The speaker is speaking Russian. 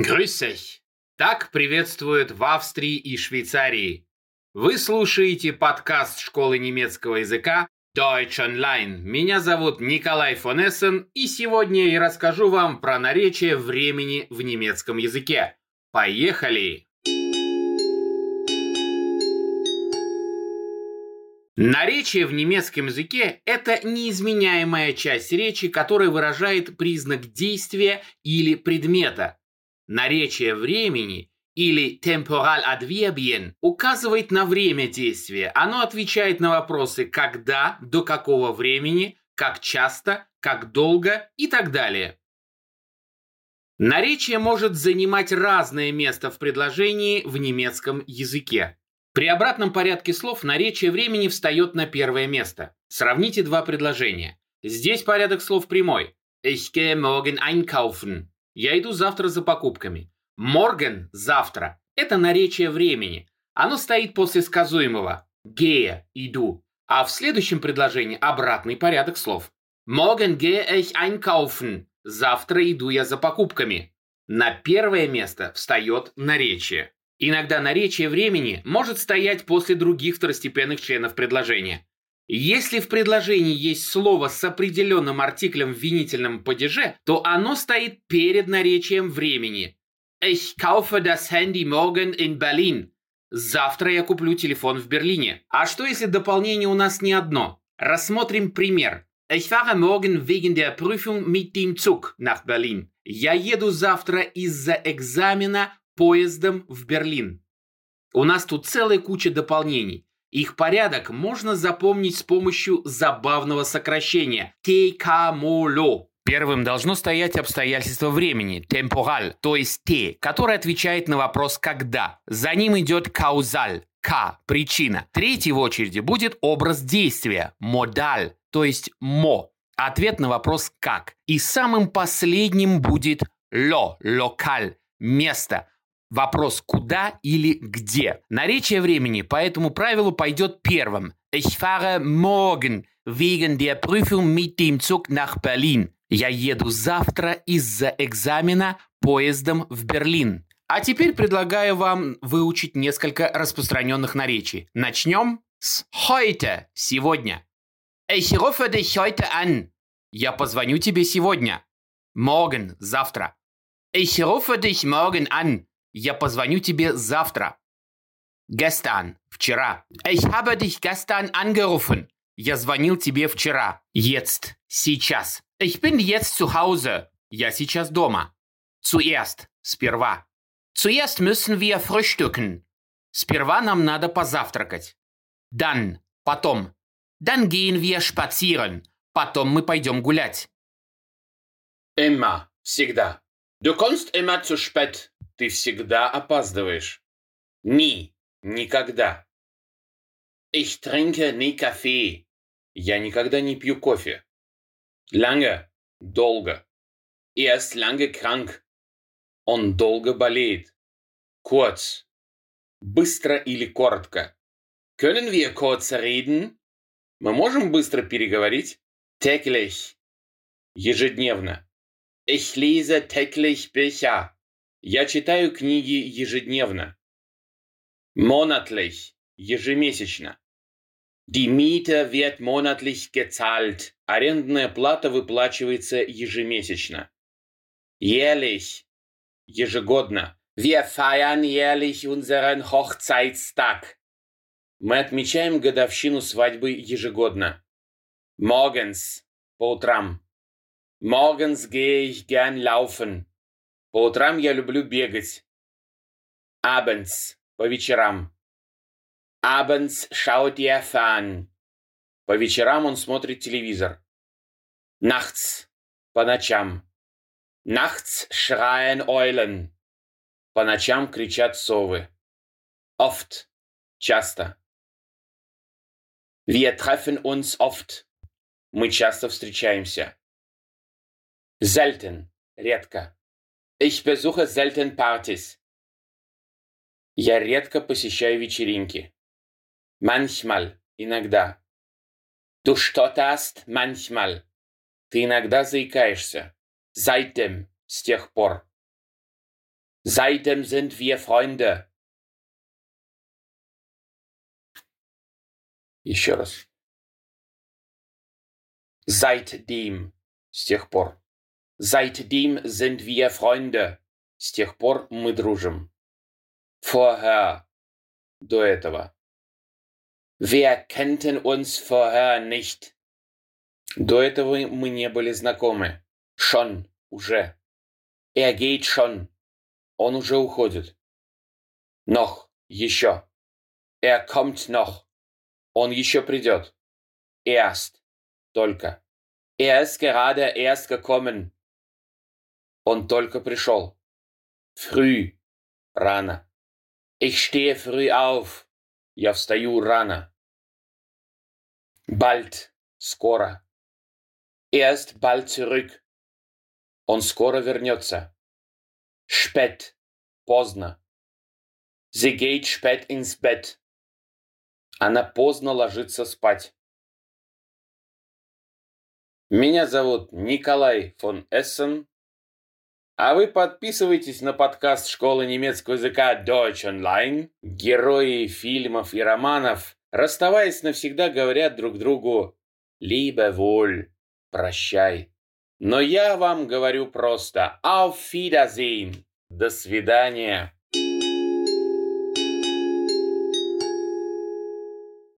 Euch! Так приветствуют в Австрии и Швейцарии. Вы слушаете подкаст школы немецкого языка Deutsch Online. Меня зовут Николай фон Эссен, и сегодня я расскажу вам про наречие времени в немецком языке. Поехали! Наречие в немецком языке – это неизменяемая часть речи, которая выражает признак действия или предмета. Наречие времени или temporal adverbien указывает на время действия. Оно отвечает на вопросы «когда», «до какого времени», «как часто», «как долго» и так далее. Наречие может занимать разное место в предложении в немецком языке. При обратном порядке слов наречие времени встает на первое место. Сравните два предложения. Здесь порядок слов прямой. Ich gehe morgen einkaufen. Я иду завтра за покупками. Morgen – завтра. Это наречие времени. Оно стоит после сказуемого. Gehe – иду. А в следующем предложении обратный порядок слов. Morgen gehe ich einkaufen. Завтра иду я за покупками. На первое место встает наречие. Иногда наречие времени может стоять после других второстепенных членов предложения. Если в предложении есть слово с определенным артиклем в винительном падеже, то оно стоит перед наречием времени. Ich kaufe das Handy morgen in Berlin. Завтра я куплю телефон в Берлине. А что если дополнение у нас не одно? Рассмотрим пример. Ich fahre morgen wegen der Prüfung mit dem Zug nach Berlin. Я еду завтра из-за экзамена поездом в Берлин. У нас тут целая куча дополнений. Их порядок можно запомнить с помощью забавного сокращения «тейкамоло». Первым должно стоять обстоятельство времени, темпораль, то есть «те», которое отвечает на вопрос «когда». За ним идет каузаль, «к», причина. Третий в очереди будет образ действия, модаль, то есть «мо», ответ на вопрос «как». И самым последним будет «ло», локаль, место, Вопрос «куда» или «где». Наречие времени по этому правилу пойдет первым. Ich fahre morgen wegen der Prüfung mit dem Zug nach Berlin. Я еду завтра из-за экзамена поездом в Берлин. А теперь предлагаю вам выучить несколько распространенных наречий. Начнем с heute, сегодня. Ich rufe dich heute an. Я позвоню тебе сегодня. Morgen, завтра. Ich rufe dich morgen an. Я позвоню тебе завтра. Gestern, вчера. Ich habe dich gestern angerufen. Я звонил тебе вчера. Jetzt, сейчас. Ich bin jetzt zu Hause. Я сейчас дома. Zuerst, сперва. Zuerst müssen wir frühstücken. Сперва нам надо позавтракать. Dann, потом. Dann gehen wir spazieren. Потом мы пойдем гулять. Immer, всегда. Du kommst immer zu spät. Ты всегда опаздываешь. Ни. Никогда. Ich trinke nie Kaffee. Я никогда не пью кофе. Lange. Долго. Er ist lange krank. Он долго болеет. Kurz. Быстро или коротко. Können wir kurz reden? Мы можем быстро переговорить? Täglich. Ежедневно. Ich lese täglich Bücher. Я читаю книги ежедневно. Monatlich – ежемесячно. Die Miete wird monatlich gezahlt. Арендная плата выплачивается ежемесячно. Jährlich – ежегодно. Wir feiern jährlich unseren Hochzeitstag. Мы отмечаем годовщину свадьбы ежегодно. Morgens – по утрам. Morgens gehe ich gern laufen. По утрам я люблю бегать. Abends – по вечерам. Abends schaut er fern. По вечерам он смотрит телевизор. Nachts – по ночам. Nachts schreien Eulen. По ночам кричат совы. Oft – часто. Wir treffen uns oft. Мы часто встречаемся. Selten – редко. Ich besuche selten Partys. Я редко посещаю вечеринки. Manchmal, иногда. Du stotterst manchmal. Ты иногда заикаешься. Seitdem, с тех пор. Seitdem sind wir Freunde. Еще раз. Seitdem. С тех пор. Seitdem sind wir Freunde. С тех пор мы дружим. Vorher. До этого. Wir kannten uns vorher nicht. До этого мы не были знакомы. Schon. Уже. Er geht schon. Он уже уходит. Noch. Еще. Er kommt noch. Он еще придет. Erst. Только. Er ist gerade erst gekommen. Он только пришел. Früh. Рано. Ich stehe früh auf. Я встаю рано. Bald. Скоро. Er ist bald zurück. Он скоро вернется. Spät. Поздно. Sie geht spät ins Bett. Она поздно ложится спать. Меня зовут Николай фон Эссен. А вы подписывайтесь на подкаст школы немецкого языка Deutsch Online. Герои фильмов и романов, расставаясь навсегда, говорят друг другу «Liebe wohl», «Прощай». Но я вам говорю просто «Auf Wiedersehen», «До свидания».